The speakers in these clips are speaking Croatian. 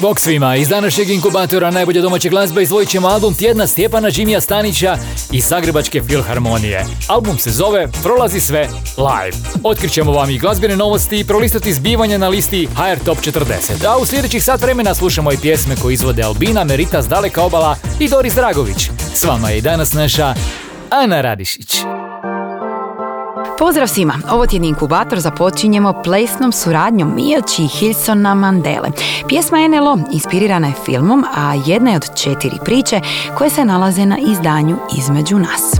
Bog svima, iz današnjeg inkubatora najbolje domaće glazbe izdvojit ćemo album tjedna Stjepana Đimija Stanića i Zagrebačke filharmonije. Album se zove Prolazi sve live. Otkrićemo vam i glazbene novosti i prolistati zbivanja na listi HR Top 40. A u sljedećih sat vremena slušamo i pjesme koje izvode Albina, Merita s Daleka obala i Doris Dragović. S vama je i danas naša Ana Radišić. Pozdrav svima! Ovo tjedni inkubator započinjemo plesnom suradnjom Mijači i Hilsona Mandele. Pjesma NLO inspirirana je filmom, a jedna je od četiri priče koje se nalaze na izdanju Između nas.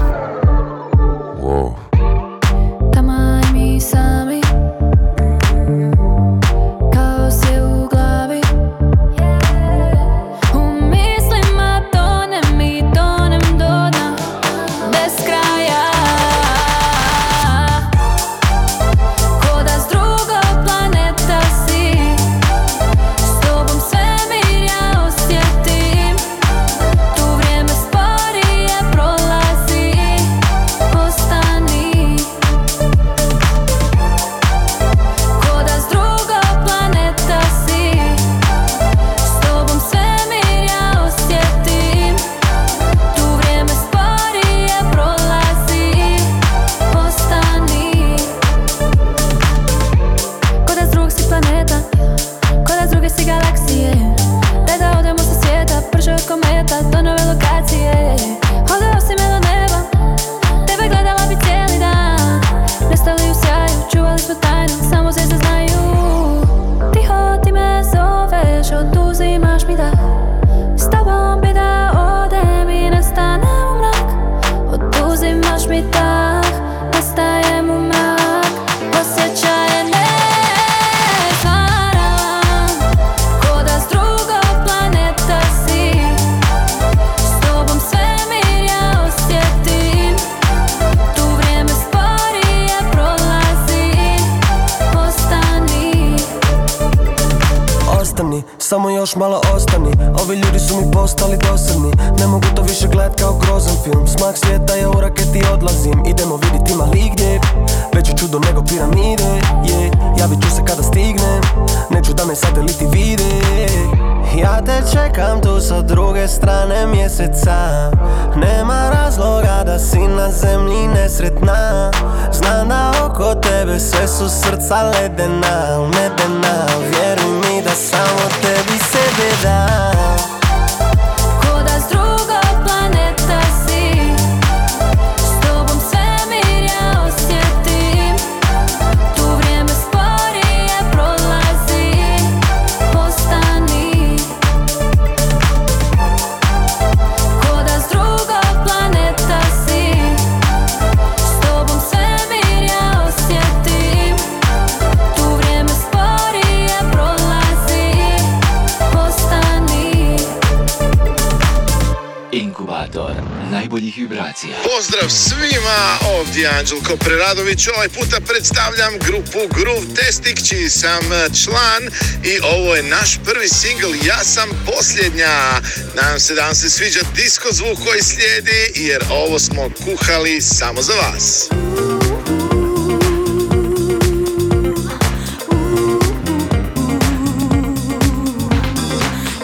Anđelko Preradović. Ovaj puta predstavljam grupu Groove Testik, čiji sam član i ovo je naš prvi singl Ja sam posljednja. Nadam se da vam se sviđa disko zvuk koji slijedi, jer ovo smo kuhali samo za vas.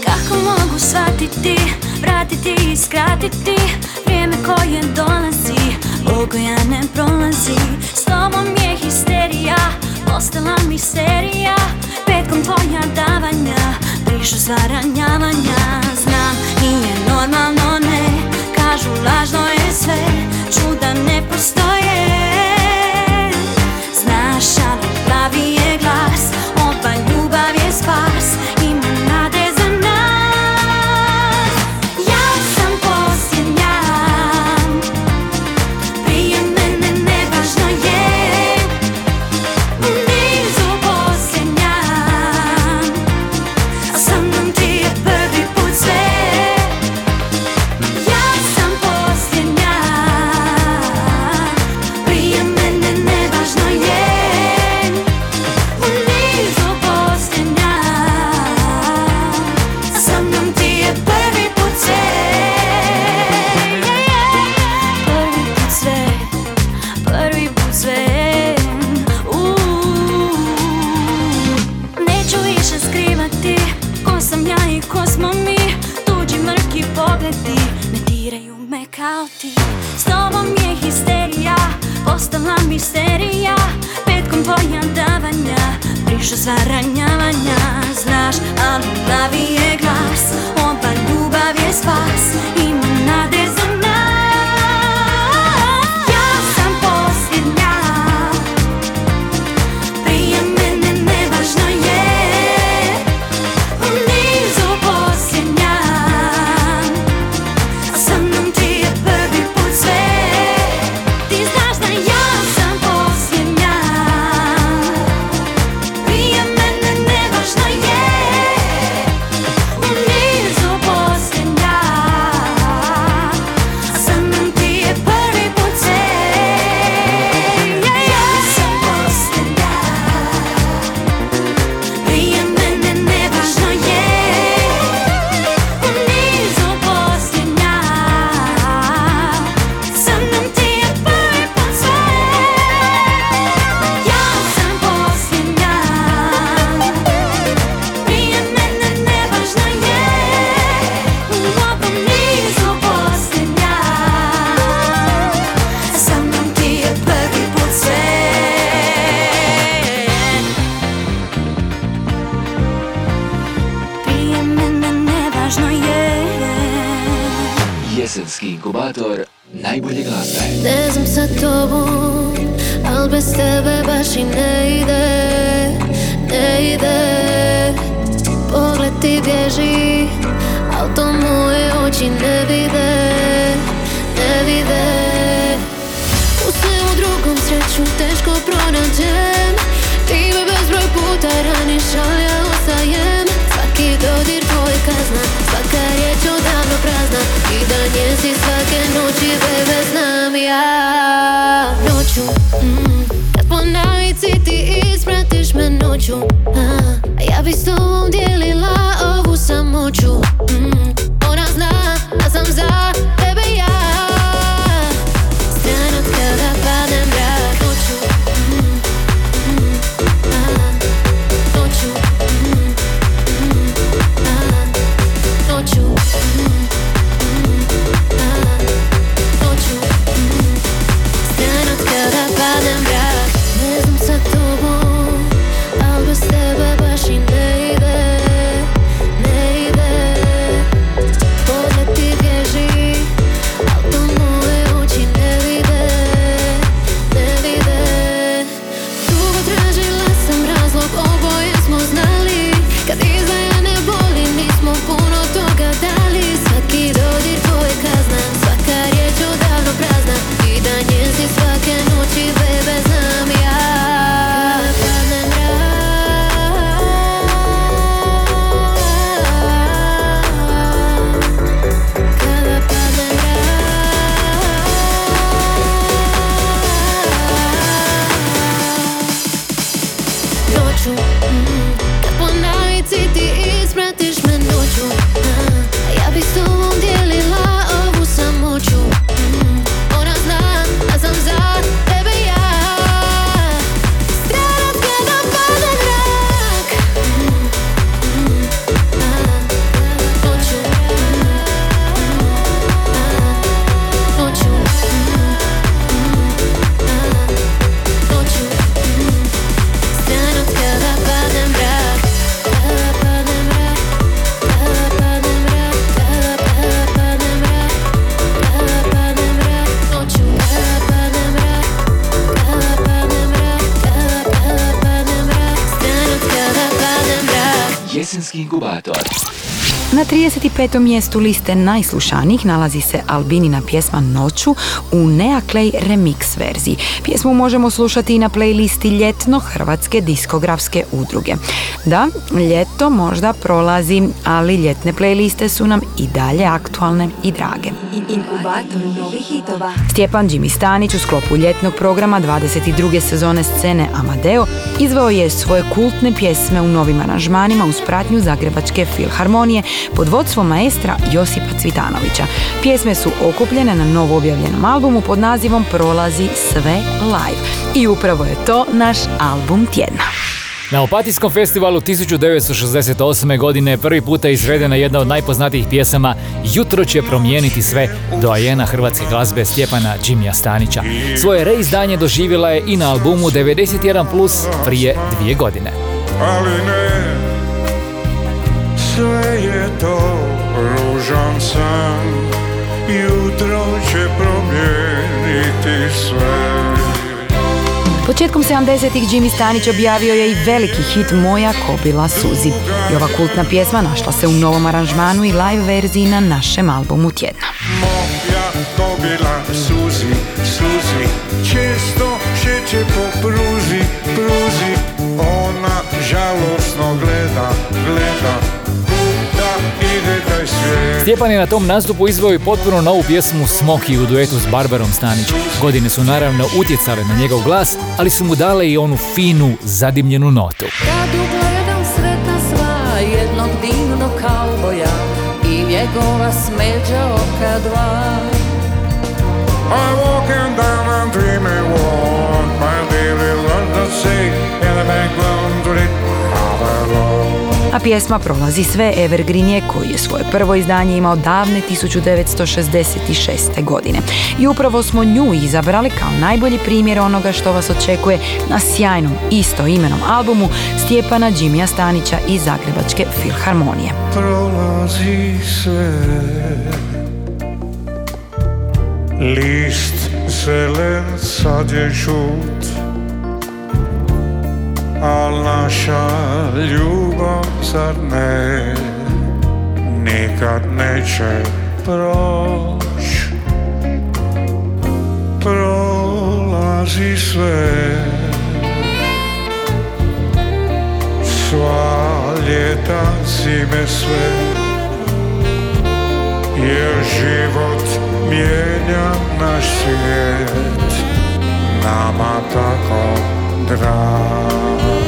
Kako mogu shvatiti, vratiti i skratiti koje dolazi koja ne prolazi S tobom je histerija Postala mi serija. Petkom tvoja davanja Prišu sva Znam, nije normalno ne. Kažu lažno je sve Čuda ne postoje. Znaš, ali pravi je glas Ova ljubav je spas Ne znam sa tobom, al bez tebe baš i ne ide Ne ide. Pogled ti bježi, al to moje oči ne vide Ne vide. U svemu drugom sreću teško pronađem Ti me bezbroj puta raniš, ali ja ostajem Svaki dodir tvoj kazna zna I da nje si svake noći bebe znam ja Noću, mm, kad po navici ti ispratiš me noću mm, a, Ja bi s tobom dijelila ovu samoću mm. petom mjestu liste najslušanijih nalazi se Albinina pjesma Noću u Nea remix verziji. Pjesmu možemo slušati i na playlisti Ljetno Hrvatske diskografske udruge. Da, ljeto možda prolazi, ali ljetne playliste su nam i dalje aktualne i drage. Stjepan Đimi Stanić u sklopu ljetnog programa 22. sezone scene Amadeo izveo je svoje kultne pjesme u novim aranžmanima uz pratnju Zagrebačke filharmonije pod vodstvom maestra Josipa Cvitanovića. Pjesme su okupljene na novo objavljenom albumu pod nazivom Prolazi sve live. I upravo je to naš album tjedna. Na Opatijskom festivalu 1968. godine prvi puta je izvedena jedna od najpoznatijih pjesama Jutro će promijeniti sve do ajena hrvatske glazbe Stjepana Džimija Stanića. Svoje reizdanje doživjela je i na albumu 91 plus prije dvije godine. Ali ne, sve je to ružan san Jutro će promijeniti sve Početkom 70-ih Jimmy Stanić objavio je i veliki hit Moja kobila suzi. I ova kultna pjesma našla se u novom aranžmanu i live verziji na našem albumu tjedna. Moja kobila suzi, suzi Često šeće po pruzi, pruzi Ona žalosno gleda, gleda Stjepan je na tom nastupu izveo i potpuno novu pjesmu Smoki u duetu s Barbarom Stanić. Godine su naravno utjecale na njegov glas, ali su mu dale i onu finu, zadimljenu notu. Kad ugledam sretna sva jednog divnog kauboja i njegova smeđa oka dva. I'm walking down a dreamy walk My daily London sea In the it A pjesma prolazi sve Evergreen koji je svoje prvo izdanje imao davne 1966. godine. I upravo smo nju izabrali kao najbolji primjer onoga što vas očekuje na sjajnom isto imenom albumu Stjepana Džimija Stanića iz Zagrebačke filharmonije. prolazi sve List zelen sad je žut Al naša ljubav zar ne? Nikad neće proć. Prolazi sve. Sva ljeta zime sve. Jer život mijenja naš svijet. Nama tako draai.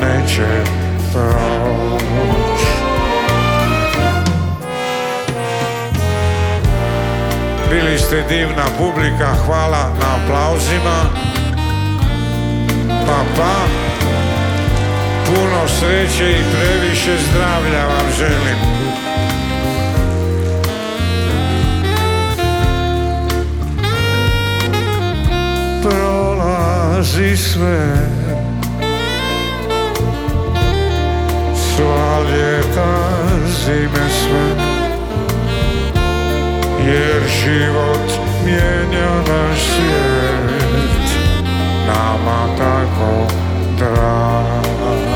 Neće proć Bili ste divna publika, hvala na aplauzima. Pa pa, puno sreće i previše zdravlja vam želim. Prolazi sve Sva ljeta, zime sve jer život mijenja naš svijet nama tako drag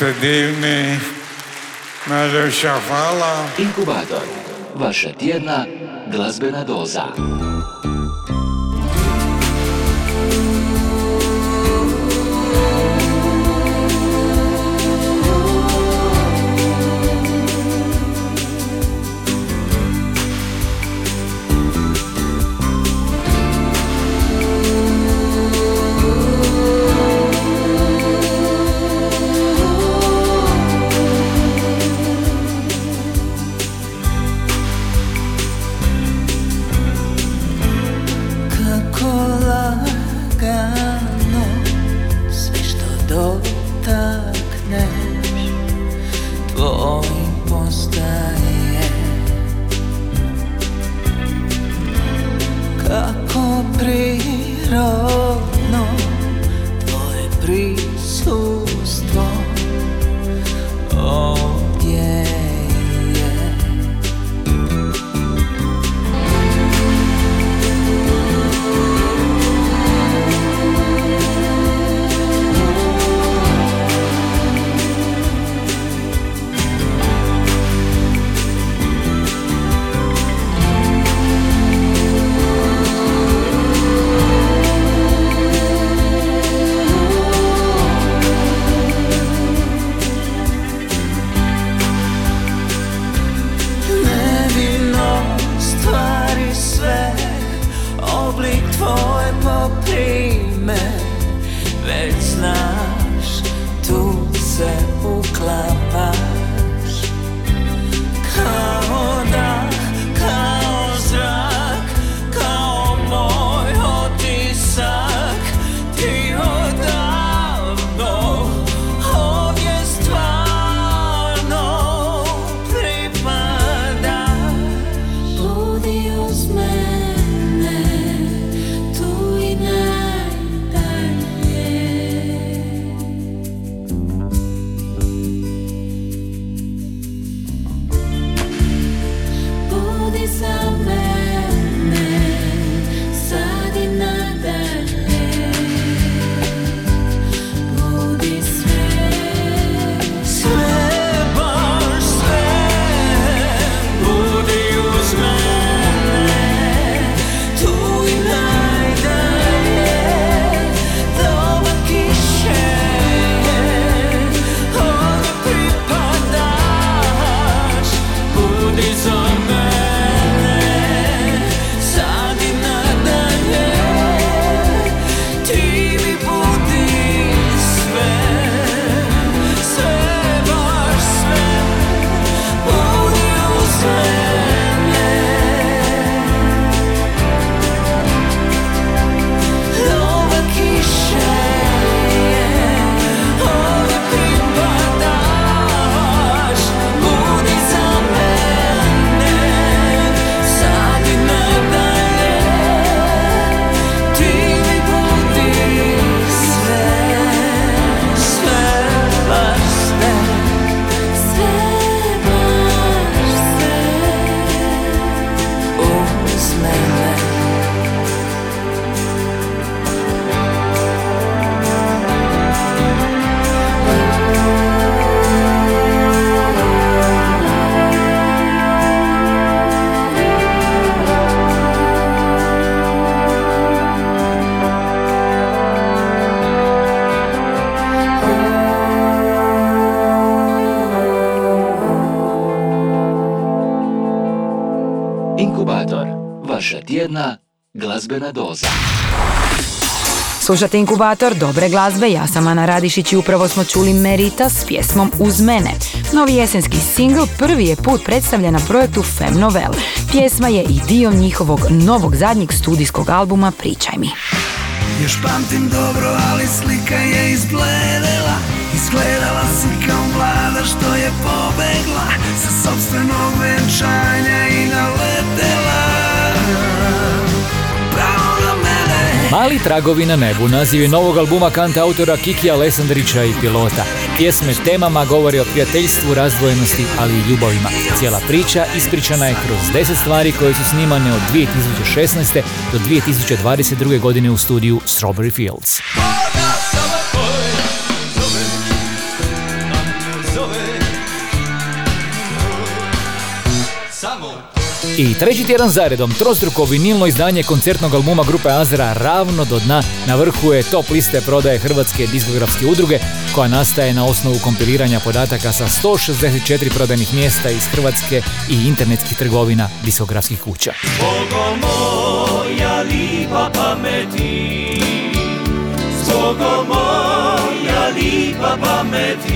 ste divni. Najljepša hvala. Inkubator. Vaša tjedna glazbena doza. Glazbena doza. Slušate inkubator dobre glazbe, ja sam Ana Radišić i upravo smo čuli Merita s pjesmom Uz mene. Novi jesenski singl prvi je put predstavljen na projektu Fem Novel. Pjesma je i dio njihovog novog zadnjeg studijskog albuma Pričaj mi. Još pamtim dobro, ali slika je izgledala Izgledala si kao mlada što je pobegla Sa sobstvenog venčanja i naletela Mali tragovi na nebu naziv je novog albuma kanta autora Kikija Lesandrića i Pilota. Pjesme temama govori o prijateljstvu, razdvojenosti, ali i ljubavima. Cijela priča ispričana je kroz 10 stvari koje su snimane od 2016. do 2022. godine u studiju Strawberry Fields. I treći tjedan zaredom, trostruko vinilno izdanje koncertnog albuma grupe Azra ravno do dna na vrhu je top liste prodaje Hrvatske diskografske udruge koja nastaje na osnovu kompiliranja podataka sa 164 prodajnih mjesta iz Hrvatske i internetskih trgovina diskografskih kuća. Zbogo moja pameti Zbogo moja lipa pameti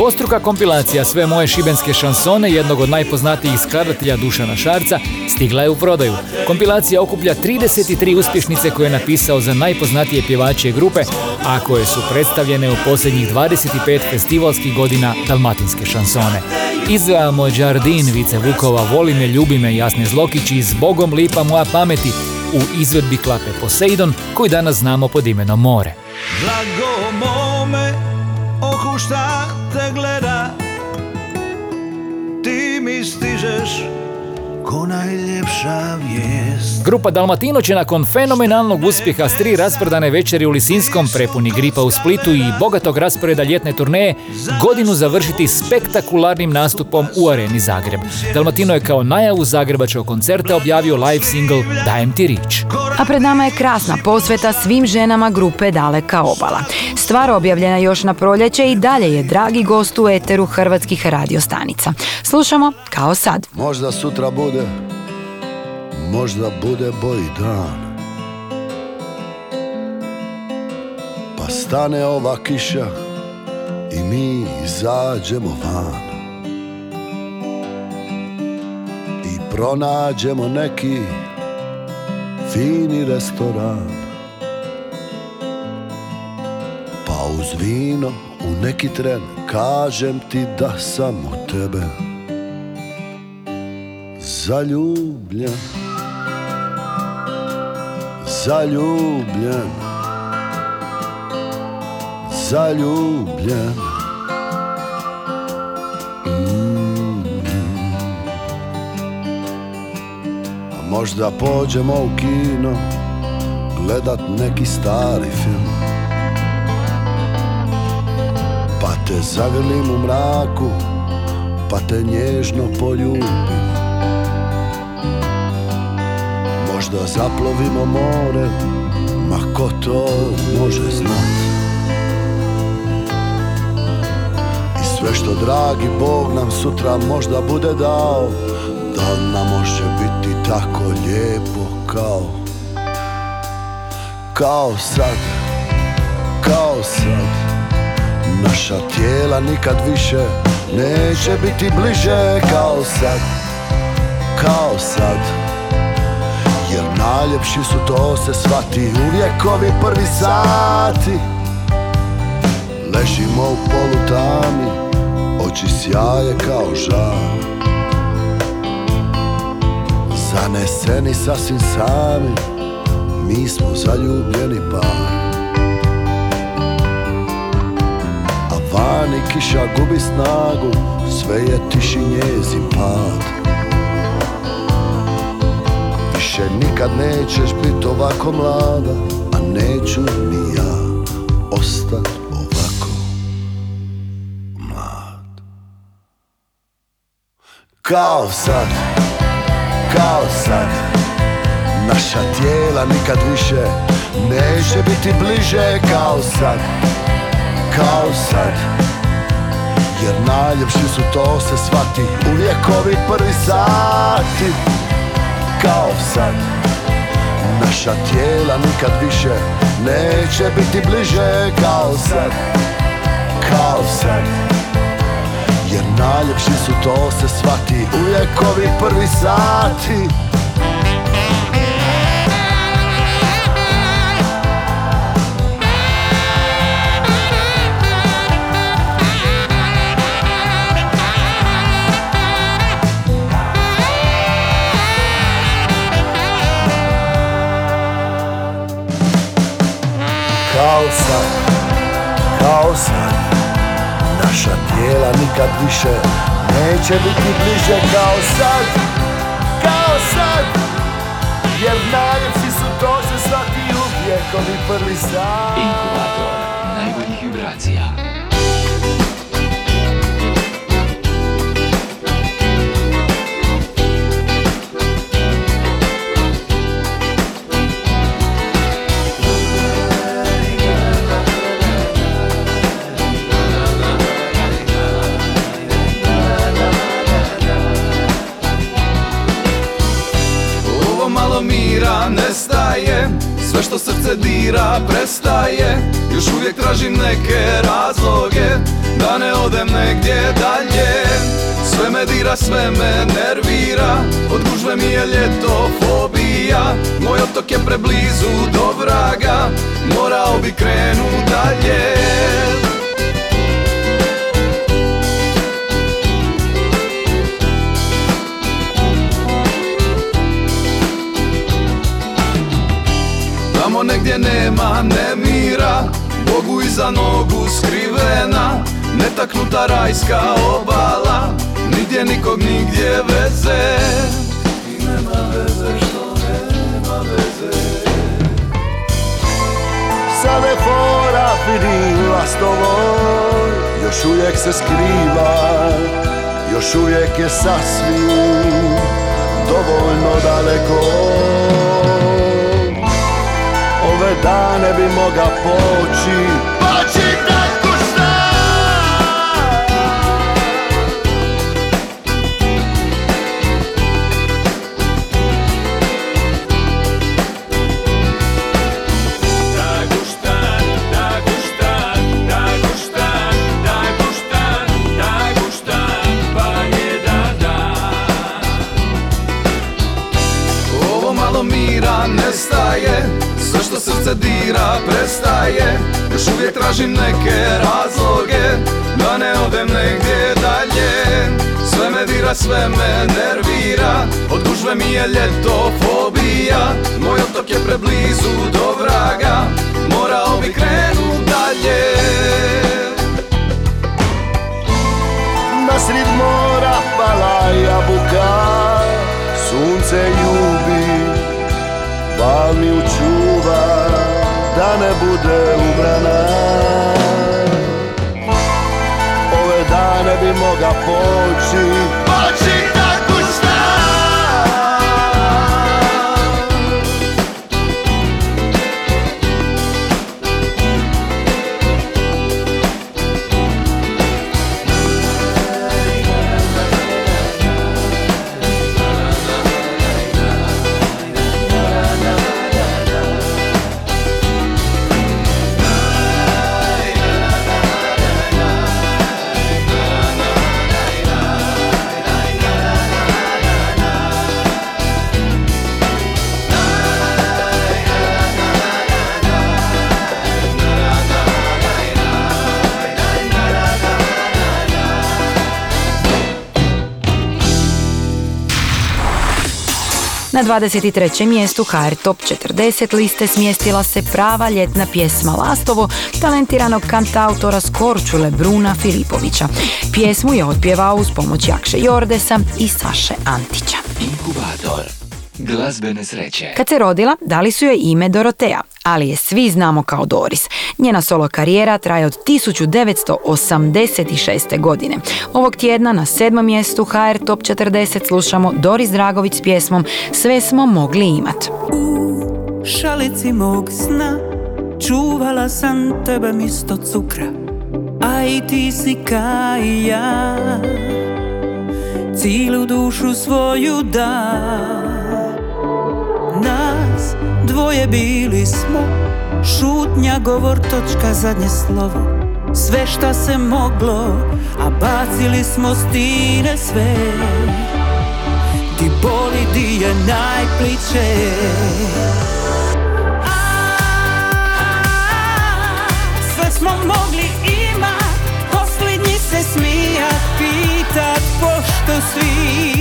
Dvostruka kompilacija sve moje šibenske šansone jednog od najpoznatijih skladatelja Dušana Šarca stigla je u prodaju. Kompilacija okuplja 33 uspješnice koje je napisao za najpoznatije pjevače grupe, a koje su predstavljene u posljednjih 25 festivalskih godina dalmatinske šansone. Iza moj Đardin, Vice Vukova, Voli me, ljubi me, Jasne Zlokić i Zbogom lipa moja pameti u izvedbi klape Poseidon, koju danas znamo pod imenom More. Blago mome oku šta te gleda? Ti mi stižeš ko najljepša vijest Grupa Dalmatino će nakon fenomenalnog uspjeha s tri rasprodane večeri u Lisinskom, prepuni gripa u Splitu i bogatog rasporeda ljetne turneje, godinu završiti spektakularnim nastupom u areni Zagreb. Dalmatino je kao najavu zagrebačkog koncerta objavio live single Dajem ti rič. A pred nama je krasna posveta svim ženama grupe Daleka obala. Stvar objavljena još na proljeće i dalje je dragi gost u eteru hrvatskih radiostanica. Slušamo kao sad. Možda sutra bude, možda bude boji dan. Pa stane ova kiša i mi izađemo van. I pronađemo neki fini restoran. Pa uz vino u neki tren kažem ti da sam u tebe Zaljubljen Zaljubljen. Zaljubljen. Mm. A Možda pođemo u kino Gledat neki stari film. Pa te zagrlim u mraku Pa te nježno poljubim Možda zaplovimo more, ma ko to može znat. I sve što dragi Bog nam sutra možda bude dao Da nam može biti tako lijepo kao Kao sad, kao sad. Naša tijela nikad više neće biti bliže kao sad Kao sad jer najljepši su to se svati Uvijek ovi prvi sati. Ležimo u polutami Oči sjaje kao žar. Zaneseni sasvim sami Mi smo zaljubljeni par vani kiša gubi snagu Sve je tiši njezin pad Više nikad nećeš biti ovako mlada A neću ni ja ostat ovako mlad. Kao sad, kao sad Naša tijela nikad više Neće biti bliže kao sad Kao sad. Jer najljepši su to se svati Uvijek ovi prvi sati kao sad Naša tijela nikad više neće biti bliže. Kao sad Kao sad Jer najljepši su to se shvati uvijek ovi prvi sati Kao sad, kao sad Naša tijela nikad više neće biti bliže. Kao sad Kao sad Jer najljepši su to se svaki uvijek ovi prvi sad Inkubator najboljih vibracija. Sve što srce dira prestaje. Još uvijek tražim neke razloge Da ne odem negdje dalje. Sve me dira, sve me nervira. Od gužve mi je ljeto fobija Moj otok je preblizu do vraga. Morao bi krenu dalje Tamo negdje nema nemira Bogu iza nogu skrivena Netaknuta rajska obala Nigdje nikog nigdje veze. I nema veze što nema veze. Sad je fora vinila s tobom Još uvijek se skriva Još uvijek je sasvim Dovoljno daleko Dane bi moga poći. Poći tražim neke razloge Da ne odem negdje dalje. Sve me dira, sve me nervira Od gužve mi je ljeto moga poći Na 23. mjestu HR Top 40 liste smjestila se prava ljetna pjesma Lastovo talentiranog kantautora s Korčule Bruna Filipovića. Pjesmu je otpjevao uz pomoć Jakše Jordesa i Saše Antića. Inkubator glazbene sreće. Kad se rodila, dali su joj ime Dorotea, ali je svi znamo kao Doris. Njena solo karijera traje od 1986. godine. Ovog tjedna na sedmom mjestu HR Top 40 slušamo Doris Dragović s pjesmom Sve smo mogli imat. šalici mog sna Čuvala sam tebe misto cukra A i ti si ka i ja Cilu dušu svoju da dvoje bili smo. Šutnja, govor, točka, zadnje slovo. Sve šta se moglo, a bacili smo stine sve. Di boli, di je najpliče Sve smo mogli imat Posljednji se smijat Pitat pošto svit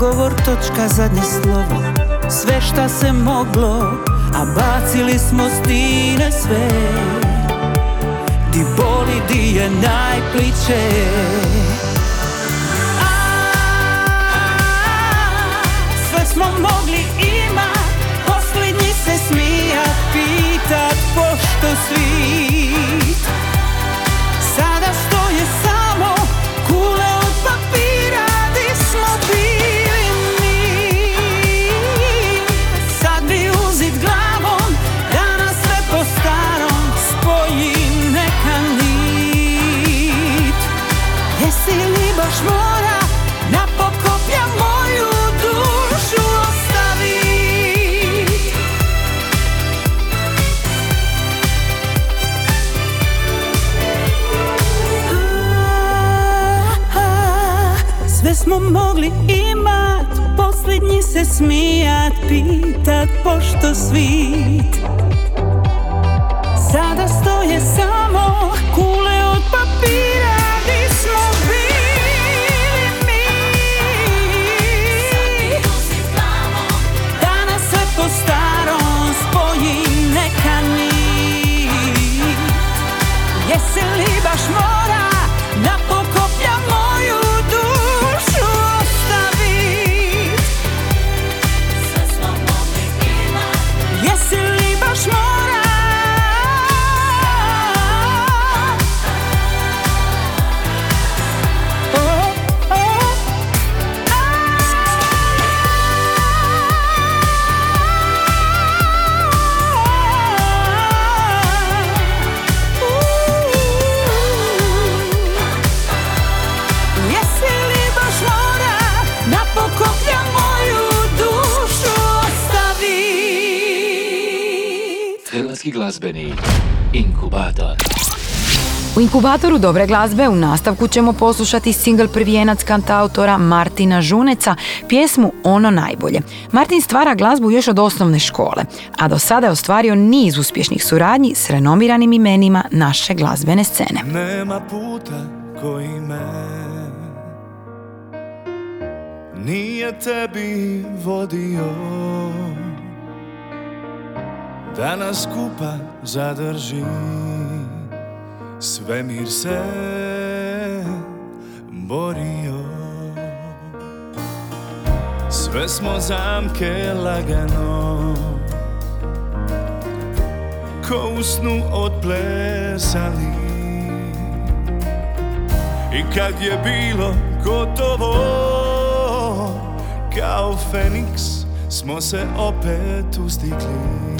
govor, točka, zadnje slovo. Sve šta se moglo A bacili smo stine sve. Di boli, di je najpliče Sve smo mogli imat Posljednji se smijat Pitat pošto svit mogli imat Posljednji se smijat Pitat pošto svit. Sada stoje samo Kule od papira mi? Danas Jesi li baš mora glazbeni inkubator. U inkubatoru dobre glazbe u nastavku ćemo poslušati single prvijenac kantautora Martina Žuneca, pjesmu Ono najbolje. Martin stvara glazbu još od osnovne škole, a do sada je ostvario niz uspješnih suradnji s renomiranim imenima naše glazbene scene. Nema puta koji me Nije tebi vodio Da nas skupa zadrži. Svemir se borio. Sve smo zamke lagano. Ko u snu odplesali. I kad je bilo gotovo Kao Feniks smo se opet ustikli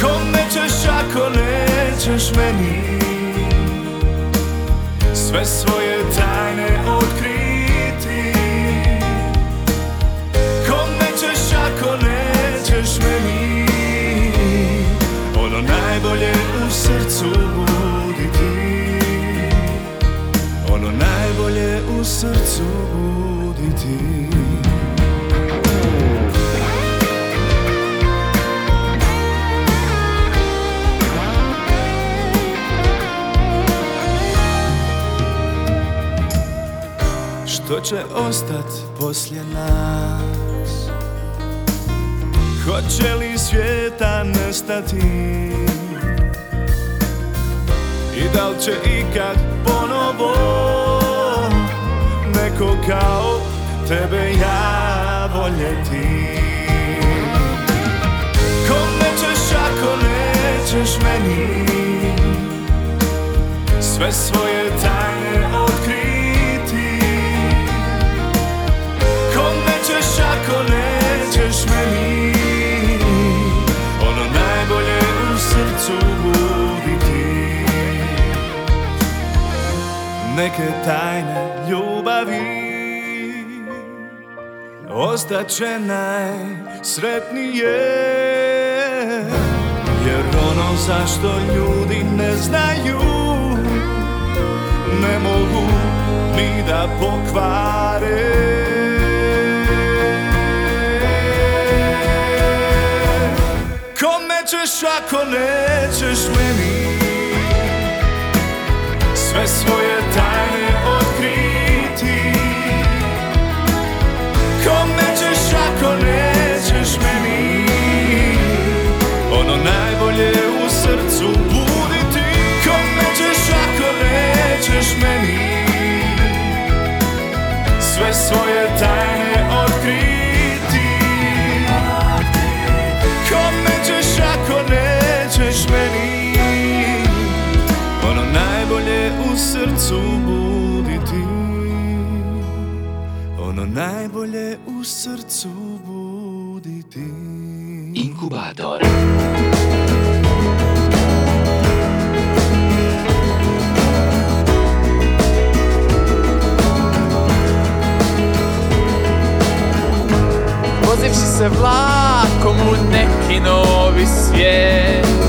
Kome ćeš ako nećeš meni? Sve svoje tajne otkriti. Kome ćeš ako nećeš meni? Ono najbolje u srcu buditi. Ono najbolje u srcu buditi će ostat poslije nas. Hoće li svijeta nestati? I da li će ikad ponovo neko kao tebe ja voljeti? Kome ćeš ako nećeš meni? Sve svoje tajne otkriti ako nećeš Ono najbolje u srcu buditi Neke tajne ljubavi Ostaće najsretnije. Jer ono zašto ljudi ne znaju Ne mogu ni da pokvare Kome ćeš ako nećeš meni. Sve svoje tajne otkriti. Kome ćeš ako nećeš meni? Ono najbolje u srcu buditi. Kome ćeš ako nećeš meni? Sve svoje tajne buditi. Ono najbolje u srcu buditi. Inkubator. Vozivši se vlakom u neki novi svijet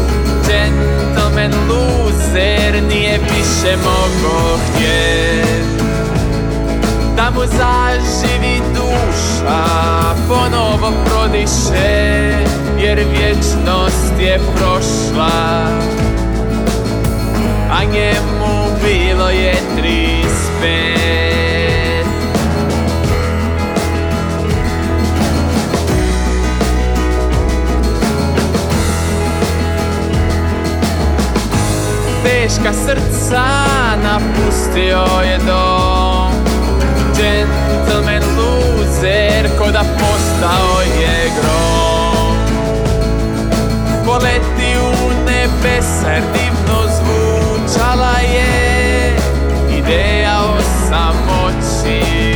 Gentleman loser nije više mogo htjet. Da mu zaživi duša ponovo prodiše Jer vječnost je prošla. A njemu bilo je trispet Teška srca napustio je dom. Gentleman loser ko da postao je grom. Poleti u nebesa jer divno zvučala je. Ideja o samoći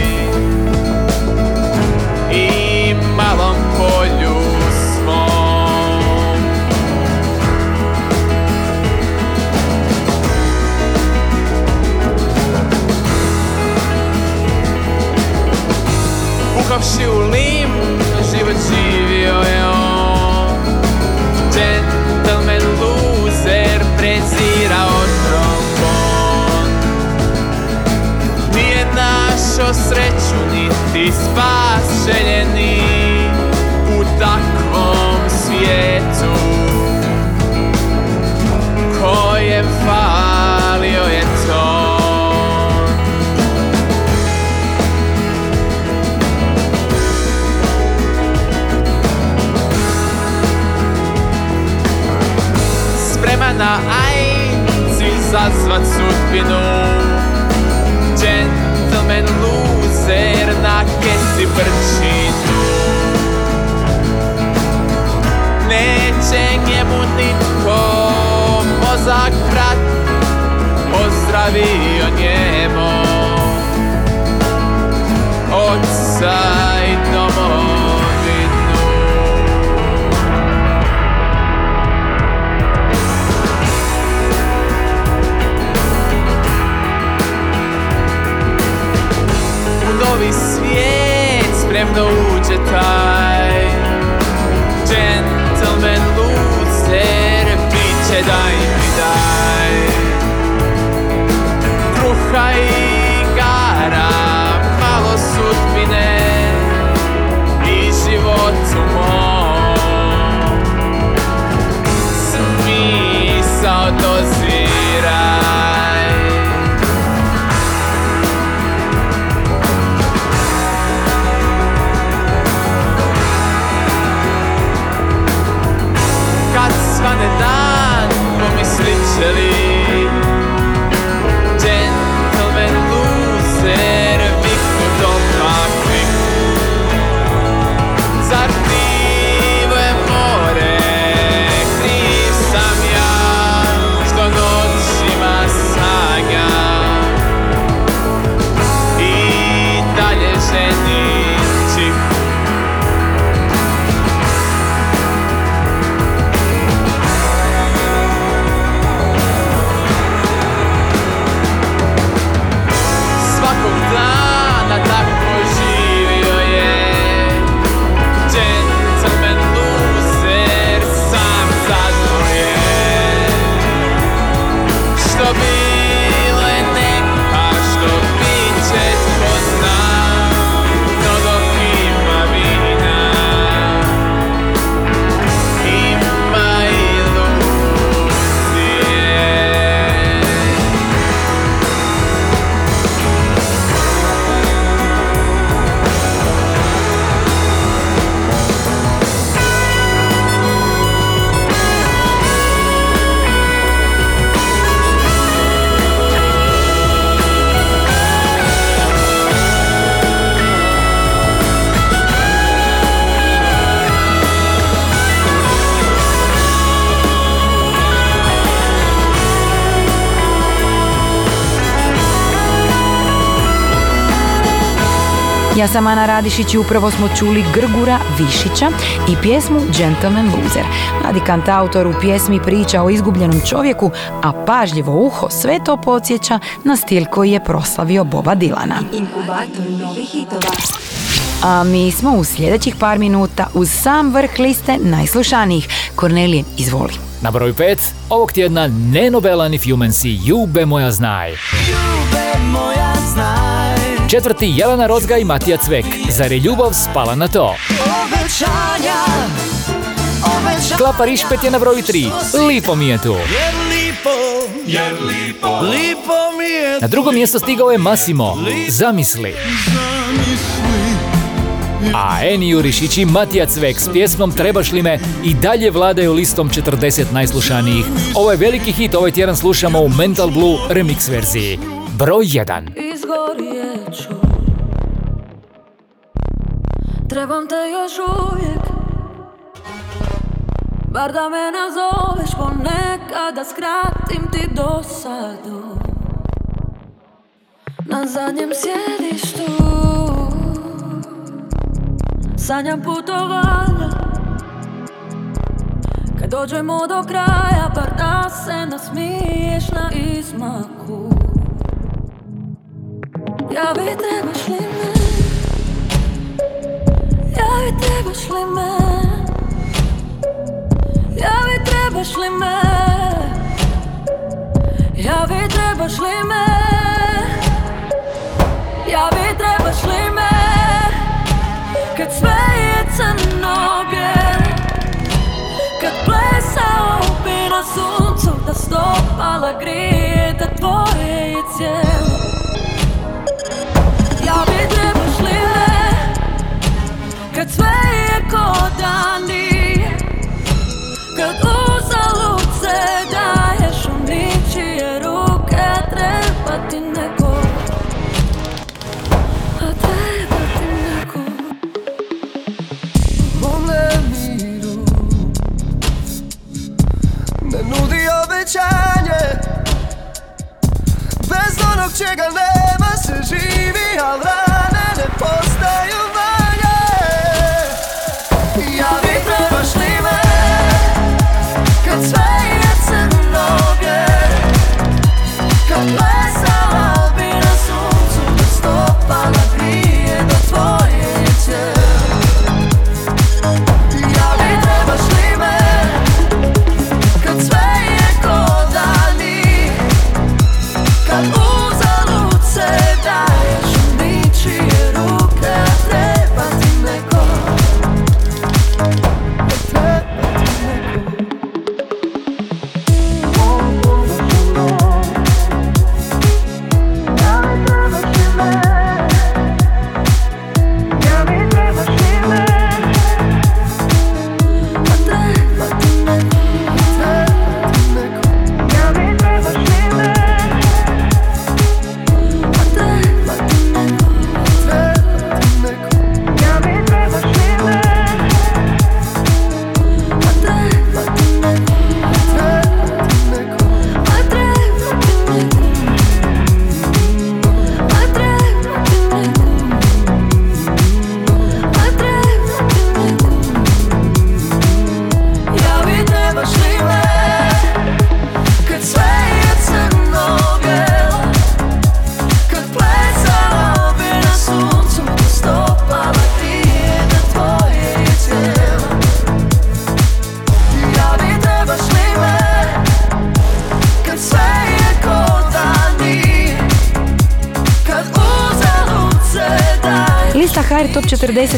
Ja sam Ana Radišić i upravo smo čuli Grgura Višića i pjesmu Gentleman Loser. Mladi kantautor u pjesmi priča o izgubljenom čovjeku, a pažljivo uho sve to podsjeća na stil koji je proslavio Boba Dilana. Inkubator novih hitova. A mi smo u sljedećih par minuta uz sam vrh liste najslušanijih. Kornelije, izvoli. Na broju 5 ovog tjedna ne novela ni Fumensi, Jube moja znaj. moja znaj Četvrti Jelena Rozga i Matija Cvek. Zar je ljubav spala na to? Obećanja Obećanja Klapa Rišpet je na broju 3. Lipo mi je tu. Jer lipo Jer lipo Lipo mi je Na drugo mjesto stigao je Massimo. Zamisli. A Eni Jurišić i Matija Cvek s pjesmom Trebaš li me i dalje vladaju listom 40 najslušanijih. Ovo je veliki hit, ovaj tjedan slušamo u Mental Blue remix verziji. Broj 1. Izgorijet ću Trebam te još uvijek. Bar da me nazoveš ponekad Da skratim ti dosadu. Na zadnjem sjedištu Sanjam putovanja Kad dođemo do kraja Bar da se nasmiješ na izmaku Ja vi trebaš li me Ja vi trebaš li me Ja vi trebaš li me Ja vi trebaš li me Ja vi trebaš li me Kad sve je crno bijel Kad plesao bi na suncu Da stopala grije Da tvoje je cijelo Kad sve je ko dan nije Kad uzalud se daješ u ničije ruke treba ti neko. A treba ti neko. Mome miru. Ne nudi obećanje. Bez onog čega nema se živi Al rane ne postaju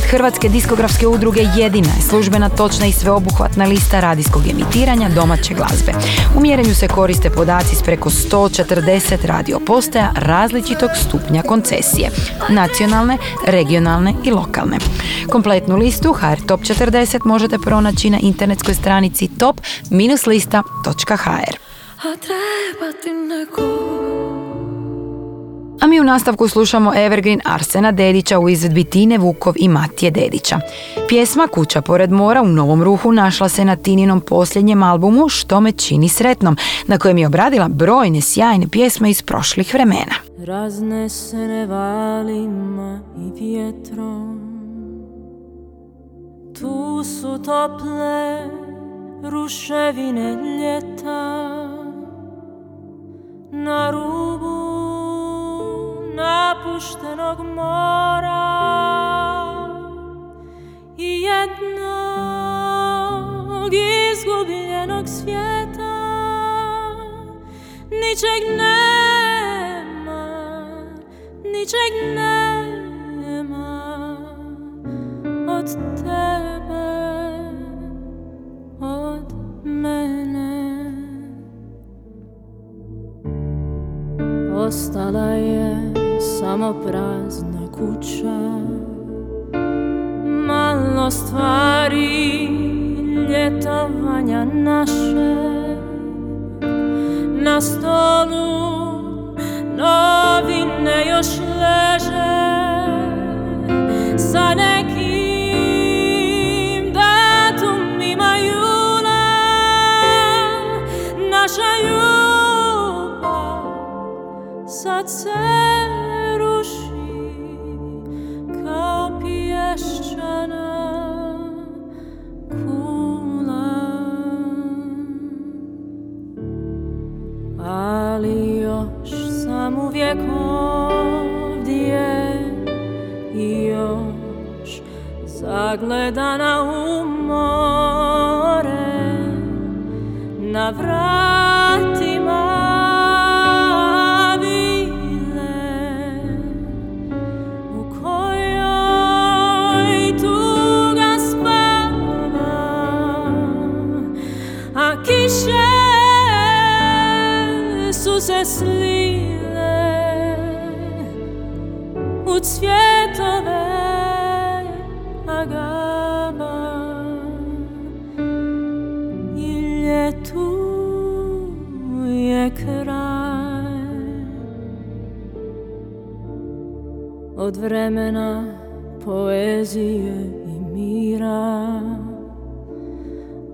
Hrvatske diskografske udruge jedina je službena, točna i sveobuhvatna lista radijskog emitiranja domaće glazbe. U mjerenju se koriste podaci s preko 140 radio postaja različitog stupnja koncesije, nacionalne, regionalne i lokalne. Kompletnu listu HR Top 40 možete pronaći na internetskoj stranici top-lista.hr. A treba ti neko Mi u nastavku slušamo Evergreen Arsena Dedića u izvedbi Tine Vukov i Matije Dedića. Pjesma Kuća pored mora u novom ruhu našla se na Tininom posljednjem albumu Što me čini sretnom, na kojem je obradila brojne sjajne pjesme iz prošlih vremena. raznesene valima i vjetrom Tu su tople ruševine ljeta Na napuštenog mora I jednog izgubljenog svijeta Ničeg nema, ničeg nema od tebe, od mene. Ostala je samo prazna kuća, malo stvari ljetovanja naše. Na stolu novine još leže. Sa nekim zagledana u more na vratima kiše su se slile u cvjetove od vremena poezije i mira.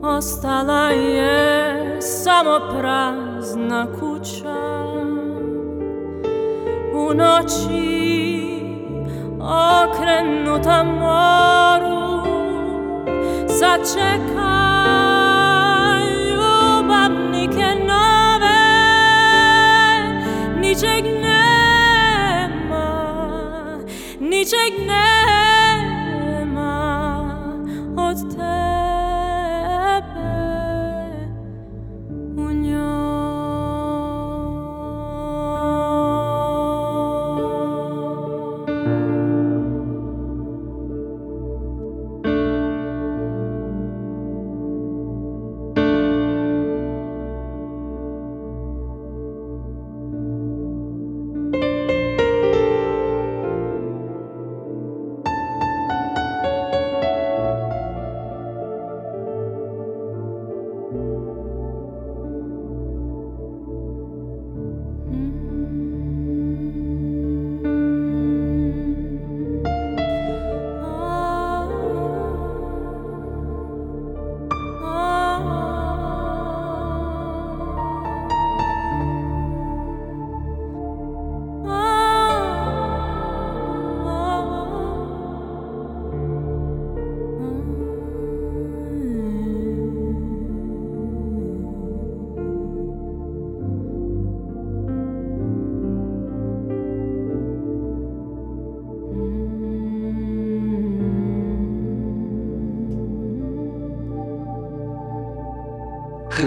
Ostala je samo prazna kuća. U noći okrenuta moru zaczekaj, lubabnikę nowe, niczego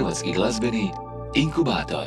Hrvatski glazbeni inkubator.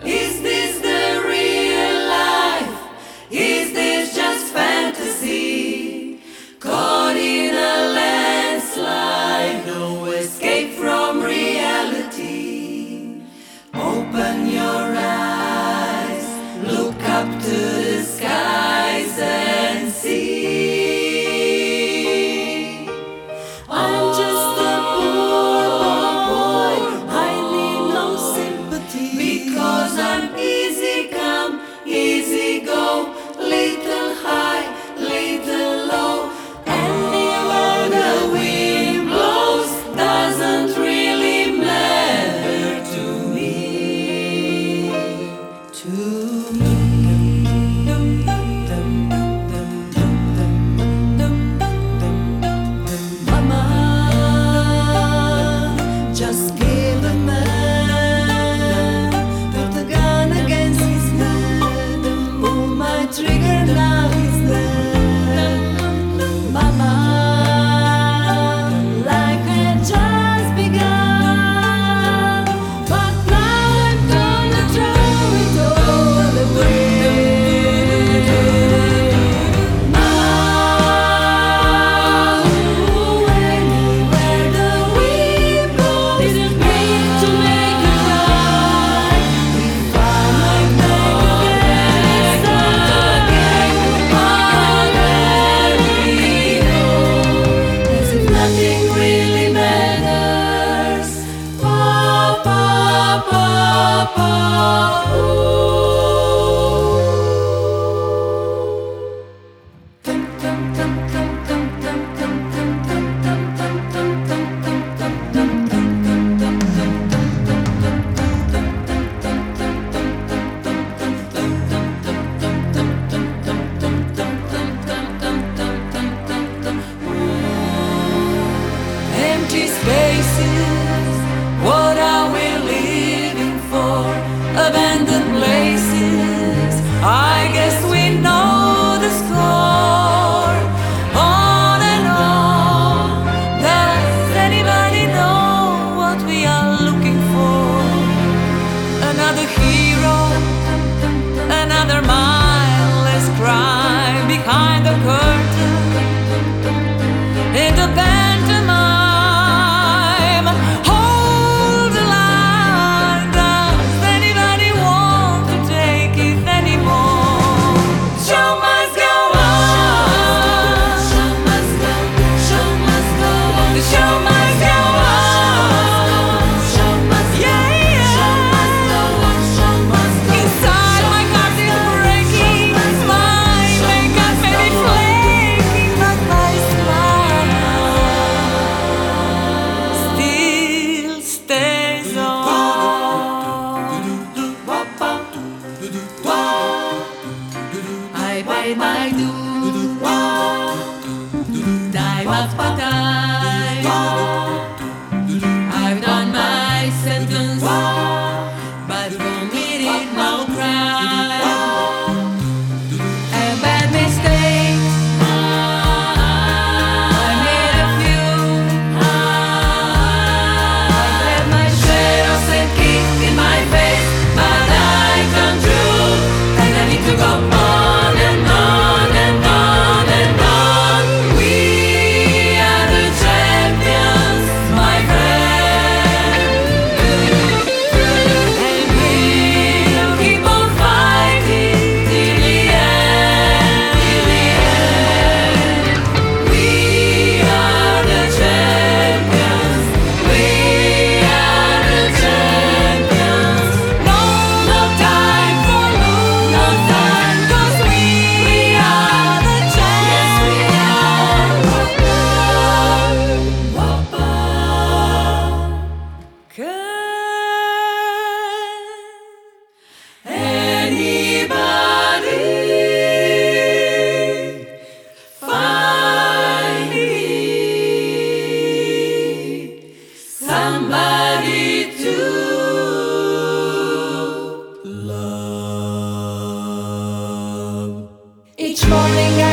Each morning I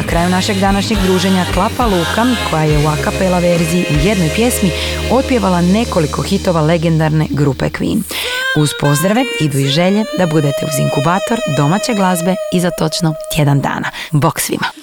na kraju našeg današnjeg druženja Klapa Luka, koja je u akapela verziji u jednoj pjesmi otpjevala nekoliko hitova legendarne grupe Queen. Uz pozdrave idu i želje da budete uz inkubator domaće glazbe i za točno tjedan dana. Bok svima!